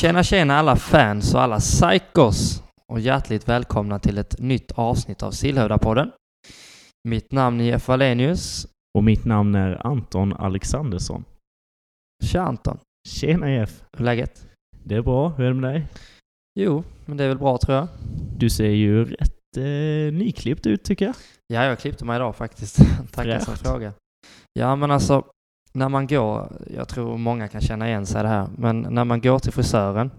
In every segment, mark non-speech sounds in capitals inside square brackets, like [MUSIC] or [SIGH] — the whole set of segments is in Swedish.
Tjena tjena alla fans och alla psykos och hjärtligt välkomna till ett nytt avsnitt av Sillhövdapodden. Mitt namn är Jeff Wallenius. Och mitt namn är Anton Alexandersson. Tja Anton. Tjena Jeff. Hur är läget? Det är bra. Hur är det med dig? Jo, men det är väl bra tror jag. Du ser ju rätt eh, nyklippt ut tycker jag. Ja, jag klippte mig idag faktiskt. [LAUGHS] Tackar som fråga. Ja, men alltså när man går, jag tror många kan känna igen sig i det här, men när man går till frisören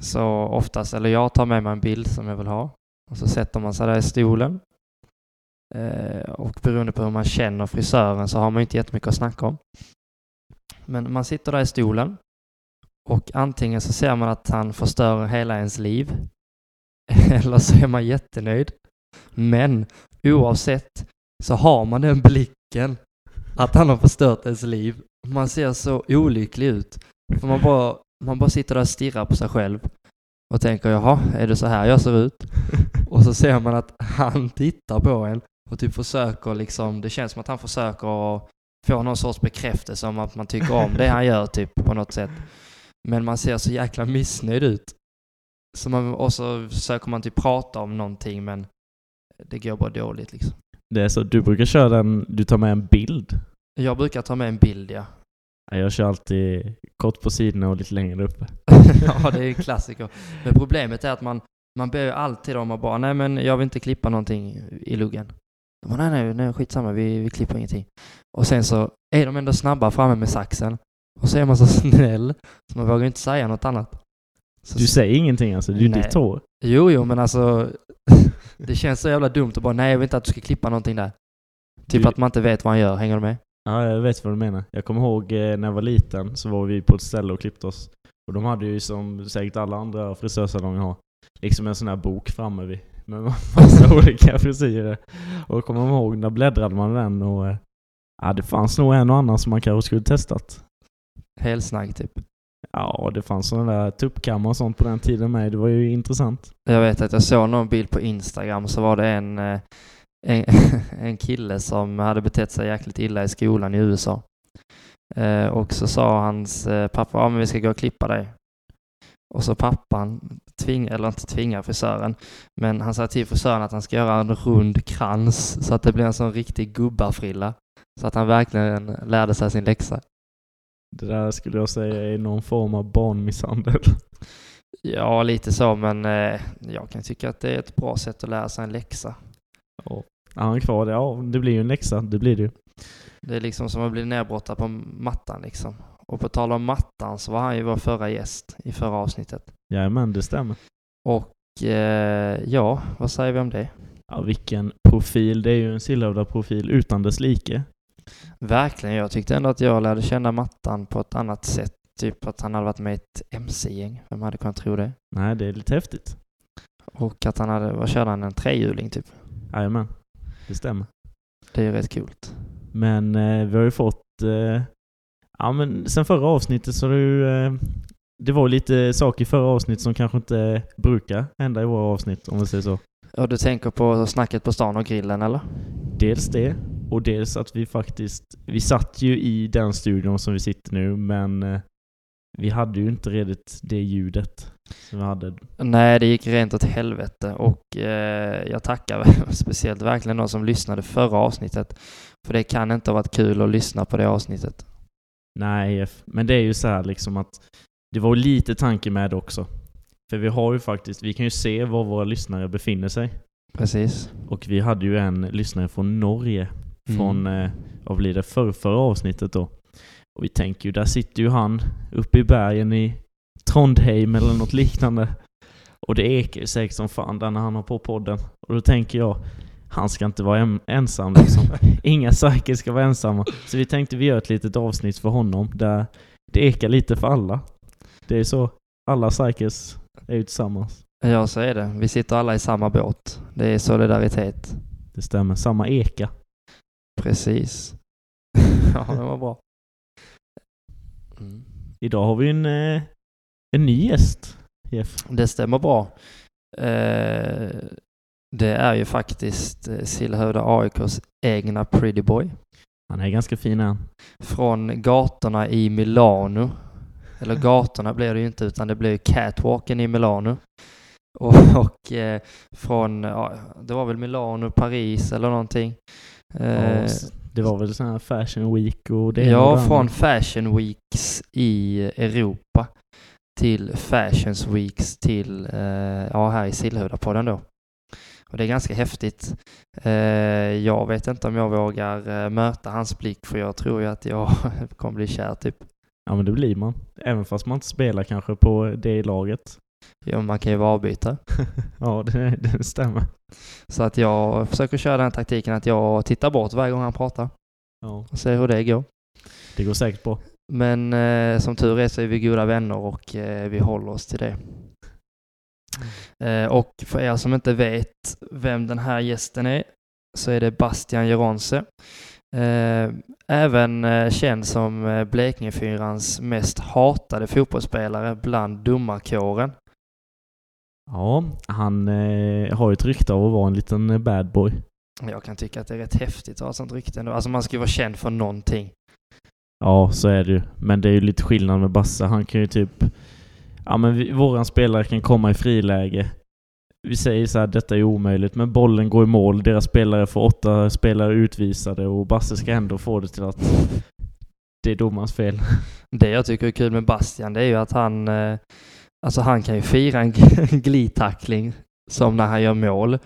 så oftast, eller jag tar med mig en bild som jag vill ha och så sätter man sig där i stolen eh, och beroende på hur man känner frisören så har man inte jättemycket att snacka om. Men man sitter där i stolen och antingen så ser man att han förstör hela ens liv [LAUGHS] eller så är man jättenöjd. Men oavsett så har man den blicken att han har förstört ens liv. Man ser så olycklig ut. För man bara, man bara sitter där och stirrar på sig själv och tänker jaha, är det så här jag ser ut? [LAUGHS] Och så ser man att han tittar på en och typ försöker liksom, det känns som att han försöker få någon sorts bekräftelse om att man tycker om det han gör typ på något sätt. Men man ser så jäkla missnöjd ut. Så man, och så försöker man typ prata om någonting men det går bara dåligt liksom. Det är så, du brukar köra den, du tar med en bild. Jag brukar ta med en bild ja. Ja, Jag kör alltid kort på sidorna och lite längre uppe. [LAUGHS] ja, det är ju klassiker. Men problemet är att man, man ber ju alltid om att bara, nej men jag vill inte klippa någonting i luggen. De bara, nej nej, nej skitsamma, vi, vi klipper ingenting. Och sen så är de ändå snabba framme med saxen. Och så är man så [LAUGHS] snäll, så man vågar inte säga något annat. Så, Du säger ingenting alltså, det är ju ditt hår. Jo, jo, men alltså [LAUGHS] det känns så jävla dumt att bara, nej jag vill inte att du ska klippa någonting där. Typ Du- att man inte vet vad han gör, hänger du med? Ja, jag vet vad du menar. Jag kommer ihåg eh, när jag var liten så var vi på ett ställe och klippte oss. Och de hade ju som säkert alla andra frisörsalonger har, liksom en sån här bok framme vid med [LAUGHS] massa olika frisyrer. Och kommer man ihåg, när bläddrade man den och eh, ja, det fanns nog en och annan som man kanske skulle testat. Helsnagg typ. Ja, det fanns sådana där tuppkammar och sånt på den tiden med. Det var ju intressant. Jag vet att jag såg någon bild på Instagram så var det en, eh, en, [LAUGHS] en kille som hade betett sig jäkligt illa i skolan i USA. Eh, och så sa hans eh, pappa, ja men vi ska gå och klippa dig. Och så pappan tving, eller inte tvingar frisören, men han sa till frisören att han ska göra en rund krans så att det blir en sån riktig gubbarfrilla. Så att han verkligen lärde sig sin läxa. Det där skulle jag säga är någon form av barnmisshandel. Ja, lite så, men eh, jag kan tycka att det är ett bra sätt att lära sig en läxa. Ja, han är kvar. Ja, det blir ju en läxa. Det blir det ju. Det är liksom som att bli nerbrottad på mattan liksom. Och på tal om mattan så var han ju vår förra gäst i förra avsnittet. Jajamän, det stämmer. Och eh, ja, vad säger vi om det? Ja, vilken profil. Det är ju en sillhövda profil utan dess like. Verkligen, jag tyckte ändå att jag lärde känna mattan på ett annat sätt. Typ att han hade varit med i ett MC-gäng. Vem hade kunnat tro det? Nej, det är lite häftigt. Och att han hade, vad körde han, en trehjuling typ? Jajamän, det stämmer. Det är ju rätt kul. Men eh, vi har ju fått... Eh, ja, men sen förra avsnittet så har det ju... Eh, det var lite saker i förra avsnittet som kanske inte brukar hända i våra avsnitt, om vi säger så. Och du tänker på snacket på stan och grillen eller? Dels det, och dels att vi faktiskt... Vi satt ju i den studion som vi sitter nu, men eh, vi hade ju inte redigt det ljudet som vi hade. Nej, det gick rent åt helvete och eh, jag tackar [LAUGHS] speciellt verkligen de som lyssnade förra avsnittet. För det kan inte ha varit kul att lyssna på det avsnittet. Nej, men det är ju så här liksom att det var lite tanke med också. För vi har ju faktiskt, vi kan ju se var våra lyssnare befinner sig. Precis. Och vi hade ju en lyssnare från Norge, från, Mm. eh, vad blir det, förra, förra avsnittet då. Och vi tänker ju, där sitter ju han uppe i bergen i Trondheim eller något liknande. Och det ekar ju säkert som fan där när han har på podden. Och då tänker jag, han ska inte vara ensam liksom. [LAUGHS] Inga psyker ska vara ensamma. Så vi tänkte vi gör ett litet avsnitt för honom där det ekar lite för alla. Det är så, alla psykers är ju tillsammans. Ja, så är det. Vi sitter alla i samma båt. Det är solidaritet. Det stämmer, samma eka. Precis. [LAUGHS] ja, det var bra. Mm. Idag har vi en, eh, en ny gäst, Jeff. Det stämmer bra. Eh, det är ju faktiskt eh, Sillhövda AIKs egna Pretty Boy. Han är ganska fin han. Från gatorna i Milano Eller [LAUGHS] gatorna blir det ju inte, utan det blir catwalken i Milano. Och, och eh, från, ja, det var väl Milano, Paris eller någonting. Eh, Ja, det var väl sån här Fashion Week och det ena och ja, det från Fashion Weeks i Europa till Fashions Weeks till, eh, ja, här i Sillhudapodden då. Och det är ganska häftigt. Eh, jag vet inte om jag vågar eh, möta hans blick för jag tror ju att jag [LAUGHS] kommer bli kär typ. Ja men det blir man. Även fast man inte spelar kanske på det laget. Ja, man kan ju vara avbytare. [LAUGHS] Ja, det, det stämmer. Så att jag försöker köra den taktiken att jag tittar bort varje gång han pratar Ja, och ser hur det går. det går säkert bra. Men eh, som tur är så är vi goda vänner och eh, vi håller oss till det. Eh, och för er som inte vet vem den här gästen är så är det Bastian Geronse. Eh, även eh, känd som eh, Blekingefyrans mest hatade fotbollsspelare bland domarkåren. Ja, han har ju ett rykte av att vara en liten eh, bad boy. Jag kan tycka att det är rätt häftigt att ha ett sånt rykte ändå. Alltså man ska ju vara känd för någonting. Ja, så är det ju. Men det är ju lite skillnad med Basse. Han kan ju typ... Ja men vi, våran spelare kan komma i friläge. Vi säger så här, detta är omöjligt, men bollen går i mål. Deras spelare får åtta spelare utvisade och Basse ska ändå få det till att det är domarens fel. Det jag tycker är kul med Bastian det är ju att han, eh, alltså han kan ju fira en [LAUGHS] glidtackling som när han gör mål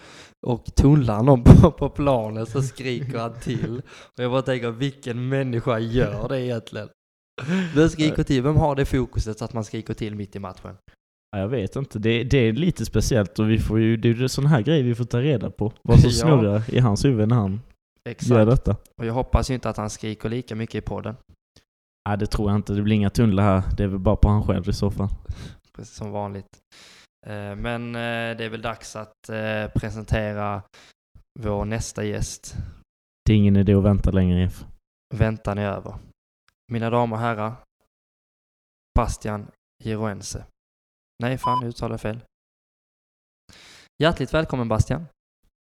och tunnlar någon på, [LAUGHS] på planen så skriker han till. Och jag bara tänker, vilken människa gör det egentligen? Vem skriker till? Vem har det fokuset så att man skriker till mitt i matchen? Ja, jag vet inte. Det, det är lite speciellt och vi får ju, det är sådana här grejer vi får ta reda på. Vad som [LAUGHS] Ja. snurrar i hans huvud när han gör Exakt. detta. Och jag hoppas ju inte att han skriker lika mycket i podden, Nej, det tror jag inte. Det blir inga tunnlar här. Det är väl bara på han själv i så fall. precis som vanligt. Eh, Men eh, det är väl dags att eh, presentera vår nästa gäst. Det är ingen idé att vänta längre, Jeff. Väntan är över. Mina damer och herrar, Bastian Giroense. Nej, fan, nu uttalade jag fel. Hjärtligt välkommen Bastian.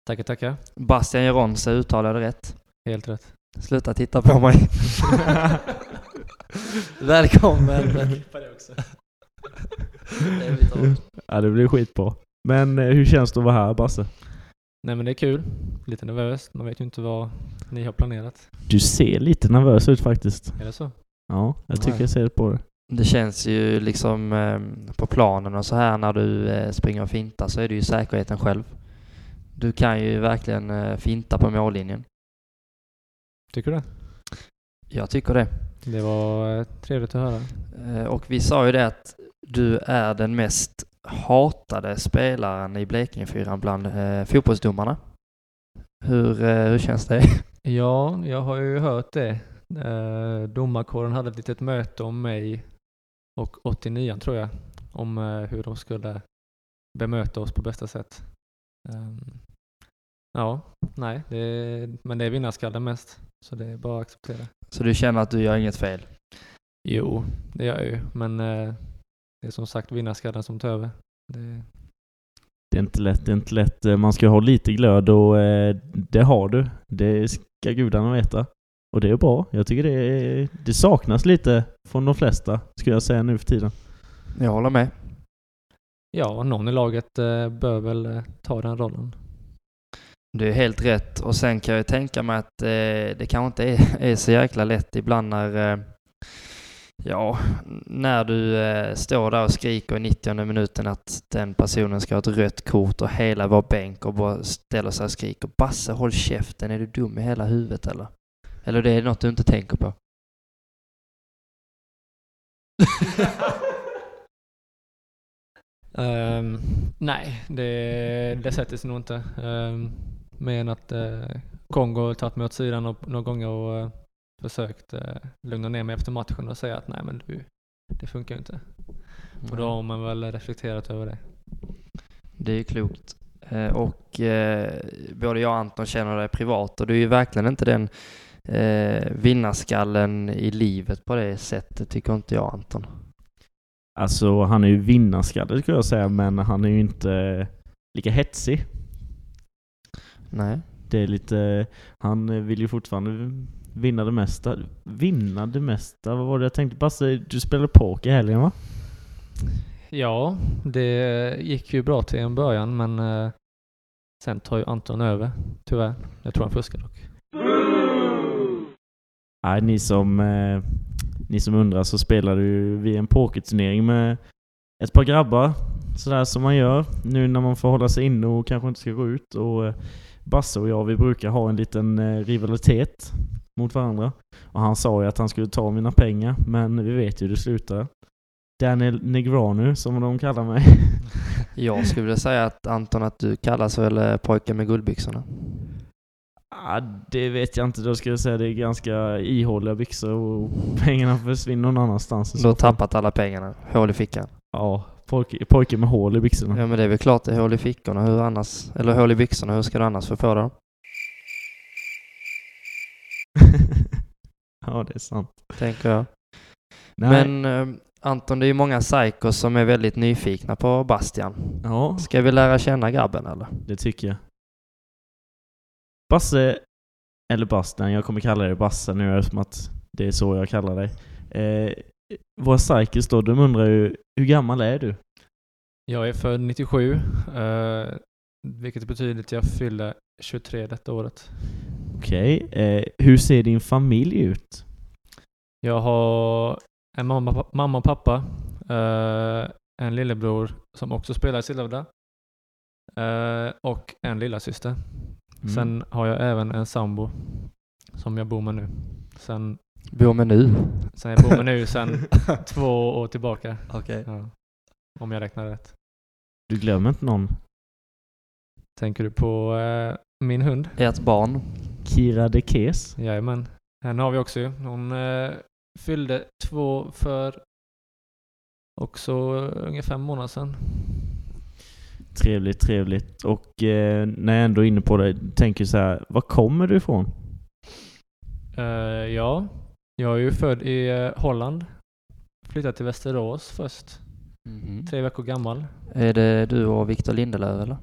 Tackar, tackar. Bastian Gironse uttalade rätt. Helt rätt. Sluta titta på mig. [LAUGHS] välkommen. Det ord. ja, det blir skitbra. Men eh, hur känns det att vara här, Basse? Nej men det är kul. Lite nervös. Man vet ju inte vad ni har planerat. Du ser lite nervös ut faktiskt. Är det så? Ja, jag tycker Nej. jag ser det på dig. Det känns ju liksom eh, på planen och så här när du eh, springer och fintar så är det ju säkerheten själv. Du kan ju verkligen eh, finta på mållinjen. Tycker du det? Jag tycker det. Det var trevligt att höra. Och vi sa ju det att du är den mest hatade spelaren i Blekingefyran bland eh, fotbollsdomarna. Hur, eh, hur känns det? [LAUGHS] Ja, jag har ju hört det. Eh, domarkåren hade ett litet möte om mig och 89 tror jag. Om eh, hur de skulle bemöta oss på bästa sätt. Ehm, ja, nej, det är, men det är vinnarskallen mest. Så det är bara att acceptera. Så du känner att du gör inget fel? Jo, det gör jag ju. Men eh, det är som sagt vinnarskallen som tar över. Det, Det är inte lätt, det är inte lätt. Eh, Man ska ha lite glöd och eh, det har du. Det ska gudarna veta. Och det är bra. Jag tycker det, är, det saknas lite från de flesta, skulle jag säga nu för tiden. Jag håller med. ja, någon i laget eh, bör väl ta den rollen. Det är helt rätt. Och sen kan jag tänka mig att eh, det kanske inte är, är så jäkla lätt ibland när, eh, ja, när du eh, står där och skriker i 90 minuten att den personen ska ha ett rött kort och hela vår bänk och bara ställer sig och skriker Basse håll käften, är du dum i hela huvudet eller? Eller det är något du inte tänker på? um, [LAUGHS] nej, det, det sätter sig nog inte. Ehm, um, mer än att uh, Kongo har tagit mig åt sidan några gånger och uh, försökt uh, lugna ner mig efter matchen och säga att nej men du, det funkar ju inte. Och då har man väl reflekterat över det. Det är ju klokt. Eh, Och eh, både jag och Anton känner dig privat och du är ju verkligen inte den eh, vinnarskallen i livet på det sättet tycker inte jag Anton. Alltså, han är ju vinnarskalle skulle jag säga, men han är ju inte lika hetsig. Nej. Det är lite... Han vill ju fortfarande vinna det mesta. Vinna det mesta? Vad var det jag tänkte? Basse, du spelade poker i helgen va? Ja, det gick ju bra till en början men eh, sen tar ju Anton över, tyvärr. Jag tror han fuskar dock. Nej, ni som, eh, ni som undrar så spelade ju vi en pokerturnering med ett par grabbar. Sådär som man gör nu när man får hålla sig inne och kanske inte ska gå ut. Och eh, Basse och jag, vi brukar ha en liten eh, rivalitet mot varandra. Och han sa ju att han skulle ta mina pengar, men vi vet ju hur det slutar. Daniel Negranu, som de kallar mig. [LAUGHS] Jag skulle vilja säga att Anton, att du kallas väl pojken med guldbyxorna? Ah, det vet jag inte. Då skulle jag säga det är ganska ihåliga byxor och pengarna försvinner någon annanstans. Du har tappat alla pengarna. Hål i fickan. Ja, pojke, pojke med hål i byxorna. Ja men det är väl klart det är hål i fickorna. Hur annars? Eller hål i byxorna. Hur ska du annars få dem? [LAUGHS] ja, det är sant. Tänker jag. Nej. Men eh, Anton, det är ju många psykos som är väldigt nyfikna på Bastian. Ja, Ska vi lära känna grabben eller? det tycker jag. Basse, eller Bastian, jag kommer kalla dig Basse nu eftersom att det är så jag kallar dig. Eh, våra psykos då, de undrar ju, hur gammal är du? Jag är född 97, eh, vilket betyder att jag fyller 23 detta året. Okej, eh, hur ser din familj ut? Jag har en mamma, mamma och pappa, eh, en lillebror som också spelar i Silverda eh, och en lillasyster. Mm. Sen har jag även en sambo som jag bor med nu. Sen, Bor med nu? sen jag bor med nu sen två år tillbaka. Okej. Ja. Om jag räknar rätt. Du glömmer inte någon? Tänker du på eh, min hund? Ert barn? Kira de Kes? Jajamän. Henne har vi också ju. Hon eh, fyllde två för också ungefär fem månader sedan. Trevligt, trevligt. Och eh, när jag ändå är inne på det, tänker så här, var kommer du ifrån? Eh, ja, jag är ju född i eh, Holland. Flyttade till Västerås först. Mhm. Tre veckor gammal, Är det du och Victor Lindelöf eller?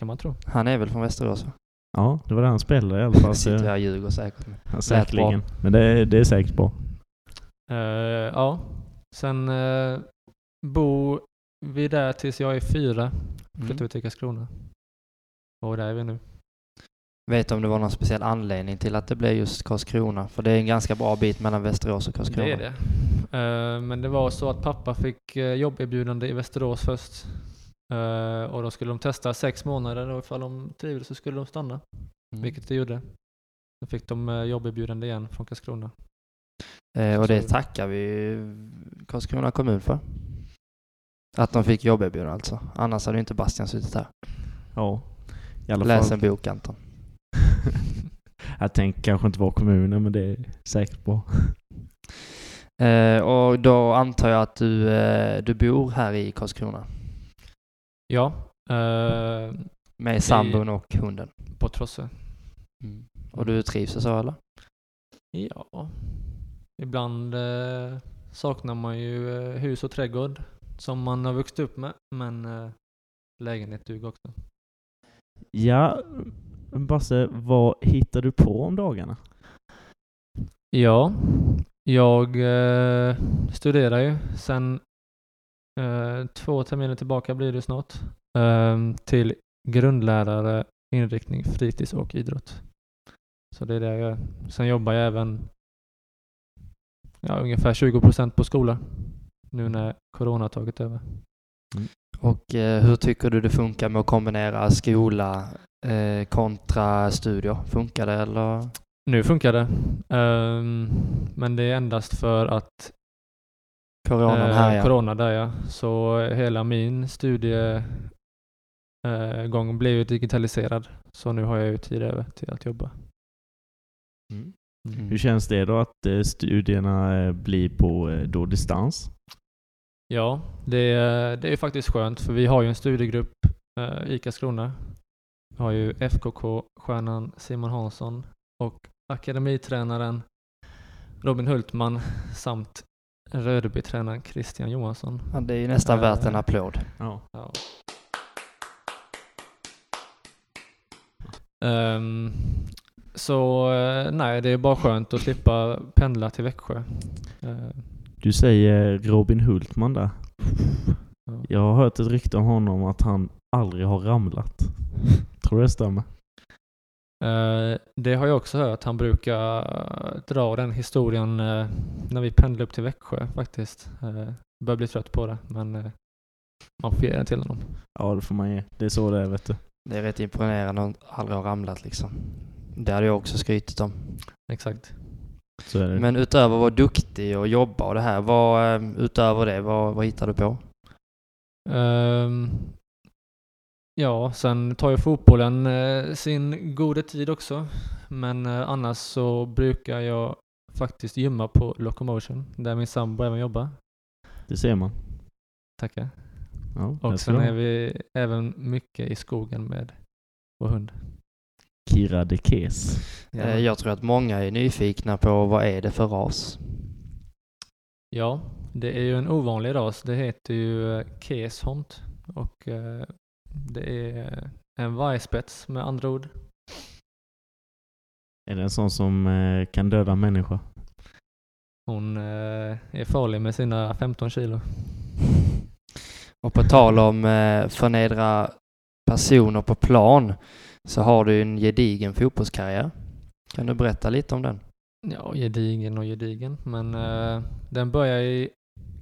kan man tro. Han är väl från Västerås va? Ja, det var där han spelade i alla fall. [LAUGHS] så- Sitter jag och ljuger säkert. Ja, säkerligen. Men det, är- det är säkert bra. Eh, ja, sen uh, bor vi där tills jag är fyra. Flyttade Mm. vi till Karlskrona. Och där är vi nu. Vet du om det var någon speciell anledning till att det blev just Karlskrona? För det är en ganska bra bit mellan Västerås och Karlskrona. Det är det. Eh, men det var så att pappa fick uh, jobberbjudande i Västerås först. Eh, och då skulle de testa sex månader och ifall de trivdes så skulle de stanna. Mm. Vilket de gjorde. Då fick de jobberbjudande igen från Karlskrona. Eh, och det tackar vi Karlskrona kommun för. Att de fick jobberbjudande alltså. Annars hade ju inte Bastian suttit här. Ja, i alla Läs fall. en bok Anton. Jag tänker kanske inte vara kommunen, men det är säkert bra. Eh, och då antar jag att du, eh, du bor här i Karlskrona? Ja, eh, Med sambon och hunden? på Trosse. Mm. Och du trivs och så eller? Ja, ibland eh, saknar man ju eh, hus och trädgård som man har vuxit upp med. Men eh, lägenhet duger också. Ja, Basse, vad hittar du på om dagarna? Ja, jag eh, studerar ju sen eh, två terminer tillbaka blir det snart. Eh, till grundlärare, inriktning fritids och idrott. Så det är det jag gör. Sen jobbar jag även ja, ungefär 20 procent på skola. Nu när corona har tagit över. Och eh, hur tycker du det funkar med att kombinera skola eh, kontra studier? Funkar det eller? Nu funkar det. Ehm, men det är endast för att Coronan eh, här ja. corona där ja. Så hela min studiegång eh, gång blev ju digitaliserad. Så nu har jag ju tid över till att jobba. Mm. Hur känns det då att studierna blir på då distans? Ja, det, är- det är faktiskt skönt för vi har ju en studiegrupp eh, i Karlskrona. Vi har ju FKK-stjärnan Simon Hansson och akademitränaren Robin Hultman samt Rödeby-tränaren Christian Johansson. Ja, det är ju nästan Eh. värt en applåd. Ja. Ja. Ehm, Så eh, nej, det är bara skönt att slippa pendla till Växjö. Eh, Du säger Robin Hultman där. Ja. Jag har hört ett rykte om honom att han aldrig har ramlat. Tror du det stämmer? Eh, det har jag också hört. Han brukar eh, dra den historien eh, när vi pendlar upp till Växjö faktiskt. Uh, börjar bli trött på det, men eh, man får ge det till honom. Ja, det får man ge. Det är så det är, vet du. Det är rätt imponerande att aldrig ha ramlat liksom. Det hade jag också skrytit om. Exakt. Så är det. Men utöver att vara duktig och jobba och det här, vad, eh, utöver det, vad, vad hittar du på? Ehm, ja, sen tar ju fotbollen eh, sin goda tid också. Men eh, annars så brukar jag faktiskt gymma på Locomotion, där min sambo även jobbar. Det ser man. Tackar. Ja, Och sen är vi även mycket i skogen med vår hund. Kira de Kes. Eh, Jag tror att många är nyfikna på vad är det för ras? Ja, det är ju en ovanlig ras. Det heter ju eh, Keshond och eh, det är en vargspets med andra ord. Är det en sån som kan döda en människa? Hon är farlig med sina 15 kilo. Och på tal om förnedra personer på plan så har du en gedigen fotbollskarriär. Kan du berätta lite om den? Ja, gedigen och gedigen. Men eh, den börjar i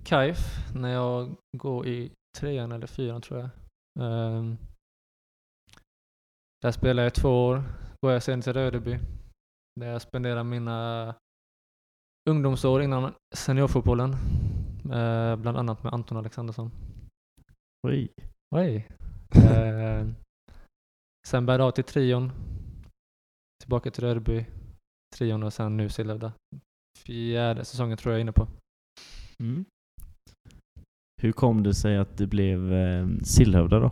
KAIF när jag går i trean eller fyran tror jag. Ehm, där spelar jag två år. Går jag sen till Rödeby. Där jag spenderar mina ungdomsår innan seniorfotbollen. Eh, bland annat med Anton Alexandersson. Oj. Oj. [LAUGHS] Eh, sen bär det av till trion. Tillbaka till Rödeby. Trion och sen nu Sillhövda. Fjärde säsongen tror jag är inne på. Mm. Hur kom det sig att det blev eh, Sillhövda då?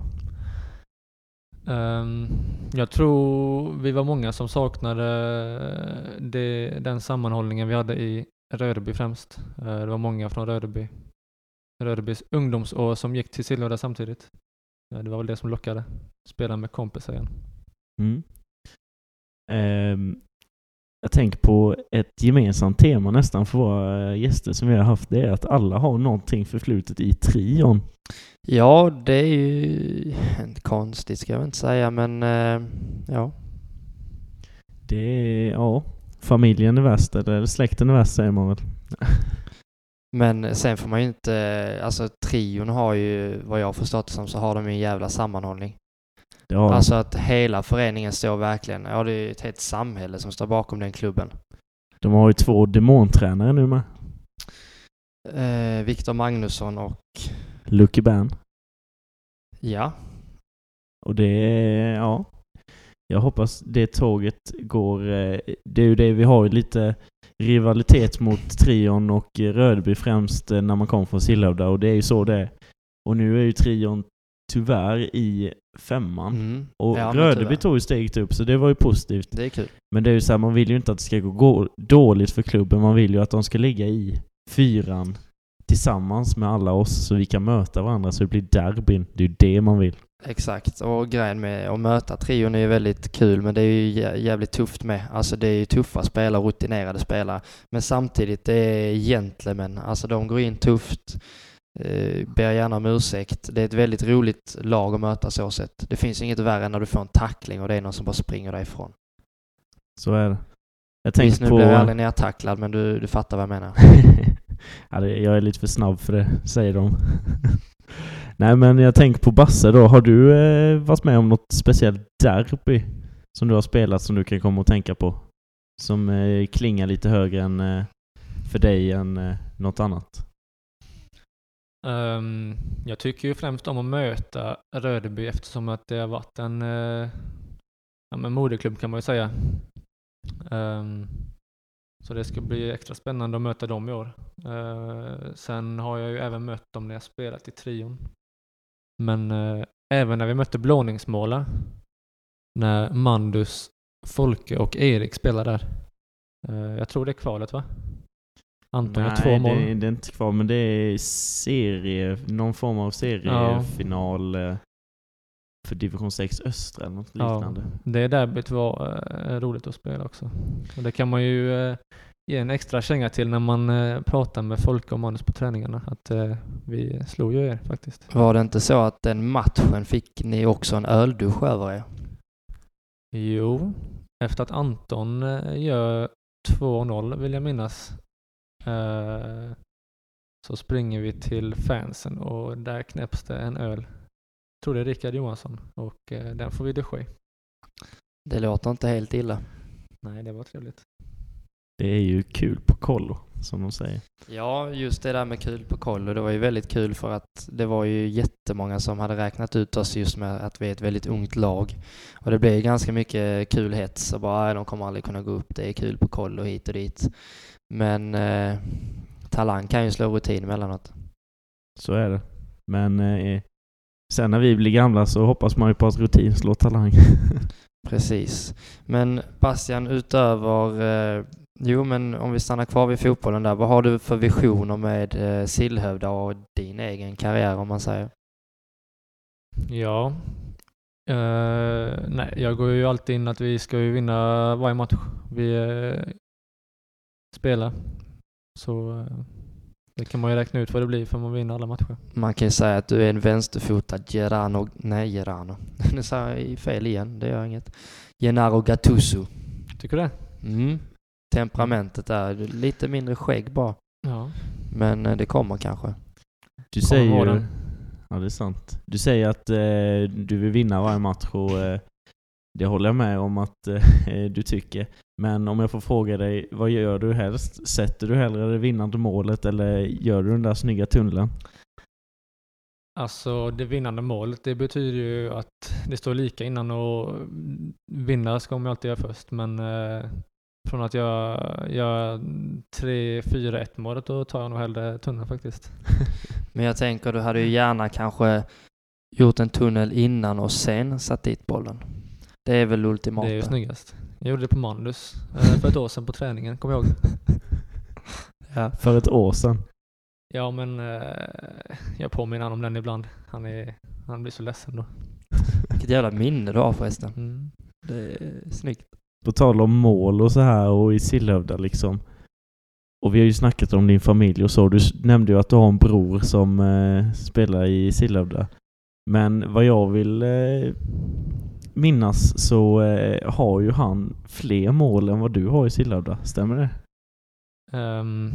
Ehm, jag tror vi var många som saknade det, den sammanhållningen vi hade i Rödeby främst. Eh, det var många från Rödeby. Rödebys ungdomsår som gick till Sillhövda samtidigt. Eh, det var väl det som lockade. Spela med kompisar igen. Mm. Ehm, jag tänker på ett gemensamt tema nästan för våra gäster som vi har haft. Det är att alla har någonting förflutet i trion. Ja, det är ju inte konstigt ska jag inte säga, men eh, ja. Det är, ja, familjen är värst, eller släkten är värst säger man väl. [LAUGHS] Men sen får man ju inte, alltså trion har ju, vad jag har förstått det som, så har de ju en jävla sammanhållning. De. Alltså att hela föreningen står verkligen, ja det är ett helt samhälle som står bakom den klubben. De har ju två demontränare nu med. Eh, Viktor Magnusson och, Lucky Bern. ja, Och det är, ja. Jag hoppas det tåget går. eh, Det är ju det vi har ju lite rivalitet mot trion och Rödeby främst eh, när man kommer från Sillhövda och det är ju så det är. Och nu är ju trion tyvärr i femman. mm, Och ja, Rödeby tog ju steget upp så det var ju positivt. det är kul. Men det är ju så här, man vill ju inte att det ska gå- gå dåligt för klubben. Man vill ju att de ska ligga i fyran tillsammans med alla oss så vi kan möta varandra så det blir derbyn. Det är ju det man vill. Exakt, och grejen med att möta trion är ju väldigt kul men det är ju jä- jävligt tufft med. Alltså det är ju tuffa spelare, rutinerade spelare. Men samtidigt, det är gentlemän. Alltså de går in tufft, eh, ber gärna om ursäkt. Det är ett väldigt roligt lag att möta så sett. Det finns inget värre än när du får en tackling och det är någon som bara springer därifrån. Så är det. Jag Visst, tänkte nu på... blev jag aldrig nertacklad men du, du fattar vad jag menar. [LAUGHS] ja, jag är lite för snabb för det, säger de. [LAUGHS] Nej men jag tänker på Basse då. Har du eh, varit med om något speciellt derby som du har spelat som du kan komma och tänka på? Som eh, klingar lite högre än eh, för dig än eh, något annat? Um, jag tycker ju främst om att möta Rödeby eftersom att det har varit en uh, ja, men moderklubb kan man ju säga. Um, så det ska bli extra spännande att möta dem i år. Eh, sen har jag ju även mött dem när jag spelat i trion. Men eh, även när vi mötte Blåningsmåla när Mandus, Folke och Erik spelade där. Eh, jag tror det är kvalet va? Anton gör två mål. Det, det är inte kvar men det är serie, någon form av seriefinal. eh, för division 6 östra eller något Ja, liknande. det derbyt var eh, roligt att spela också. Och det kan man ju eh, ge en extra känga till när man eh, pratar med Folke och Manus på träningarna. Att eh, vi slog ju er faktiskt. Var det inte så att den matchen fick ni också en öldusch över er? Jo, efter att Anton eh, gör 2-0 vill jag minnas. Eh, så springer vi till fansen och där knäpps det en öl. Tror det är Rickard Johansson och eh, den får vi duscha i. Det låter inte helt illa. Nej, det var trevligt. Det är ju kul på kollo, som de säger. Ja, just det där med kul på kollo, det var ju väldigt kul för att det var ju jättemånga som hade räknat ut oss just med att vi är ett väldigt ungt lag. Och det blev ju ganska mycket kul hets och bara, "Nej, de kommer aldrig kunna gå upp, det är kul på kollo hit och dit. Men eh, talang kan ju slå rutin emellanåt. Så är det. Men eh, sen när vi blir gamla så hoppas man ju på att rutin slår talang. [LAUGHS] Precis. Men Bastian, utöver, eh, jo men om vi stannar kvar vid fotbollen där, vad har du för visioner med eh, Sillhövda och din egen karriär om man säger? Ja. Eh, nej, jag går ju alltid in att vi ska ju vinna varje match vi eh, spelar. Så eh, det kan man ju räkna ut vad det blir för man vinner alla matcher. Man kan ju säga att du är en vänsterfotad Gerano, nej Gerano, [LAUGHS] nu sa jag fel igen, det gör inget. Gennaro Gattuso. Tycker du det? Mm. Temperamentet där, lite mindre skägg bara. Ja. Men eh, det kommer kanske. Du Kommer säger ju... Ja, det är sant. Du säger att eh, du vill vinna varje match och eh, det håller jag med om att eh, du tycker. Men om jag får fråga dig, vad gör du helst? Sätter du hellre det vinnande målet eller gör du den där snygga tunneln? Alltså det vinnande målet, det betyder ju att det står lika innan och vinna ska man ju alltid göra först. Men eh, från att jag gör 3-4-1 målet då tar jag nog hellre tunneln faktiskt. [LAUGHS] Men jag tänker, du hade ju gärna kanske gjort en tunnel innan och sen satt dit bollen. Det är väl ultimata. Det är ju snyggast. Jag gjorde det på Mandus eh, för ett år sedan på träningen, kommer jag ihåg. [LAUGHS] Ja. För ett år sedan. Ja men eh, jag påminner honom om den ibland. Han, är, han blir så ledsen då. Vilket jävla minne du har förresten. Mm. Det är snyggt. På tal om mål och så här och i Sillhövda liksom. Och vi har ju snackat om din familj och så. Du nämnde ju att du har en bror som eh, spelar i Sillhövda. Men vad jag vill eh, minnas så eh, har ju han fler mål än vad du har i Sillhövda. Stämmer det? Ehm,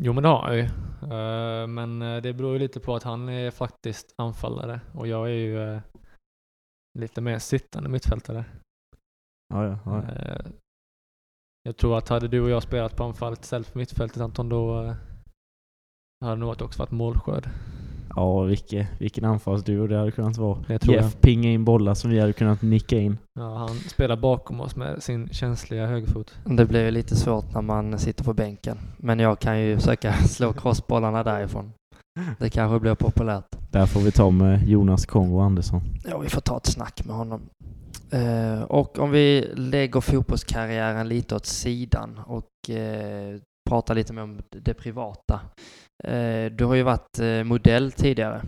jo men det har jag ju. Eh, men eh, det beror ju lite på att han är faktiskt anfallare och jag är ju eh, lite mer sittande mittfältare. Ja, ja. ja. Eh, jag tror att hade du och jag spelat på anfallet istället för mittfältet Anton då hade nog också varit målskörd. Ja vilke, vilken anfallsduo det hade kunnat vara. Det tror Jeff jag. pinga in bollar som vi hade kunnat nicka in. Ja, han spelar bakom oss med sin känsliga högerfot. Det blir ju lite svårt när man sitter på bänken. Men jag kan ju försöka [LAUGHS] slå crossbollarna därifrån. Det kanske blir populärt. Där får vi ta med Jonas Kongo Andersson. Ja, vi får ta ett snack med honom. Eh, och om vi lägger fotbollskarriären lite åt sidan och eh, pratar lite mer om det privata. Eh, du har ju varit eh, modell tidigare,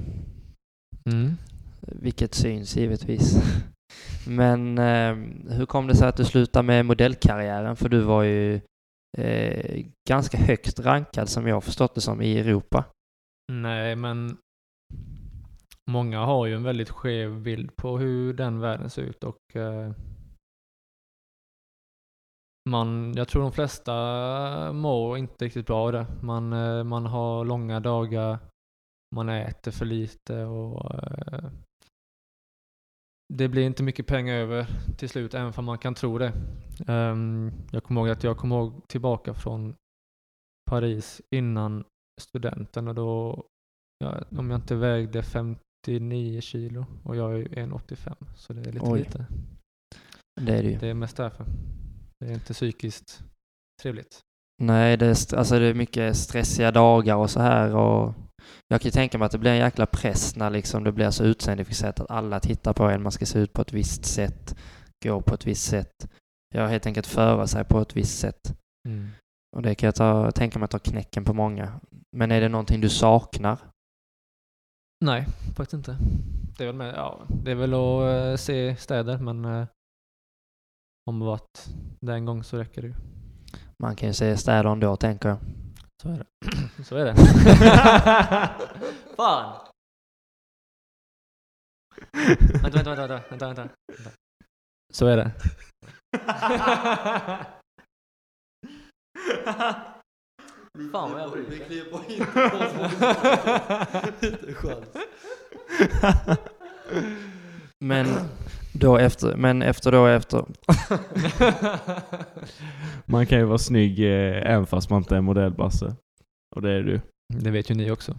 Mm. vilket syns givetvis. [LAUGHS] Men eh, hur kom det sig att du slutade med modellkarriären? För du var ju ganska högt rankad som jag förstått det som i Europa. Nej, men många har ju en väldigt skev bild på hur den världen ser ut och man, jag tror de flesta mår inte riktigt bra av det. Man, eh, man har långa dagar, man äter för lite och eh, det blir inte mycket pengar över till slut, även om man kan tro det. Ehm, jag kommer ihåg att jag kom ihåg tillbaka från Paris innan studenten och då, om jag inte vägde 59 kilo och jag är 1,85 så det är lite Oj. lite. Det är det ju. Det är mest därför. Det är inte psykiskt trevligt. Nej, det är, alltså det är mycket stressiga dagar och så här och jag kan ju tänka mig att det blir en jäkla press när liksom det blir så utseendefixerat att alla tittar på en, man ska se ut på ett visst sätt, gå på ett visst sätt, ja helt enkelt föra sig på ett visst sätt. Och det kan jag ta, tänka mig att ta knäcken på många. Men är det någonting du saknar? Nej, faktiskt inte. Det är väl, med, ja, det är väl att eh, se städer men eh, om man varit där en gång så räcker det ju. Man kan ju se städer ändå, tänker jag. Så är det. [CLEARS THROAT] så är det. [LAUGHS] Fan! Vänta, vänta, vänta, vänta, vänta, vänta. Så är det. [LAUGHS] Fan vad jag bryr mig. klipper in på [LAUGHS] Inte chans. Men då efter, men efter då efter. [LAUGHS] Man kan ju vara snygg eh, även fast man inte är modellbasse. Och det är du. Det vet ju ni också.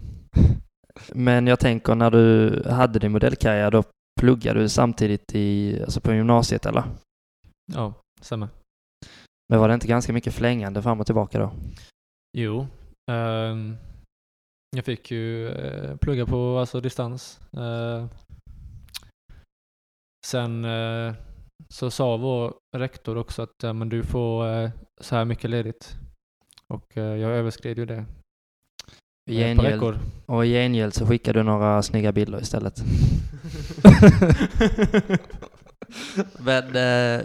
Men jag tänker när du hade din modellkarriär, då pluggade du samtidigt i, alltså på gymnasiet eller? Ja, stämmer. Men var det inte ganska mycket flängande fram och tillbaka då? Jo. ehm, jag fick ju eh, plugga på alltså, distans. Eh, sen eh, så sa vår rektor också att ja, men du får eh, så här mycket ledigt. Och eh, jag överskred ju det. I gengäld, och i gengäld så skickade du några snygga bilder istället. [LAUGHS] Men eh,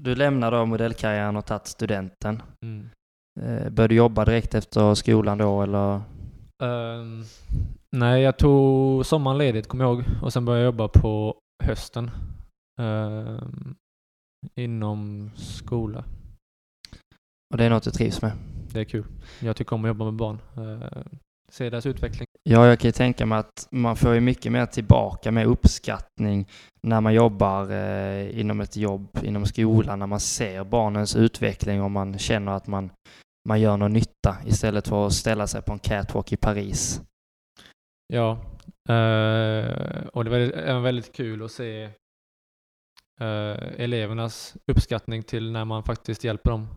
du lämnar då modellkarriären och tagit studenten. Mm. Eh, började du jobba direkt efter skolan då eller? Ehm, nej, jag tog sommaren ledigt kommer jag ihåg och sen började jag jobba på hösten. ehm, inom skola. Och det är något du trivs med? Det är kul. Jag tycker om att jobba med barn. Uh, se deras utveckling. Ja, jag kan ju tänka mig att man får ju mycket mer tillbaka med uppskattning när man jobbar eh, inom ett jobb, inom skolan, när man ser barnens utveckling och man känner att man, man gör någon nytta istället för att ställa sig på en catwalk i Paris. Ja, eh, och det var även väldigt kul att se eh, elevernas uppskattning till när man faktiskt hjälper dem.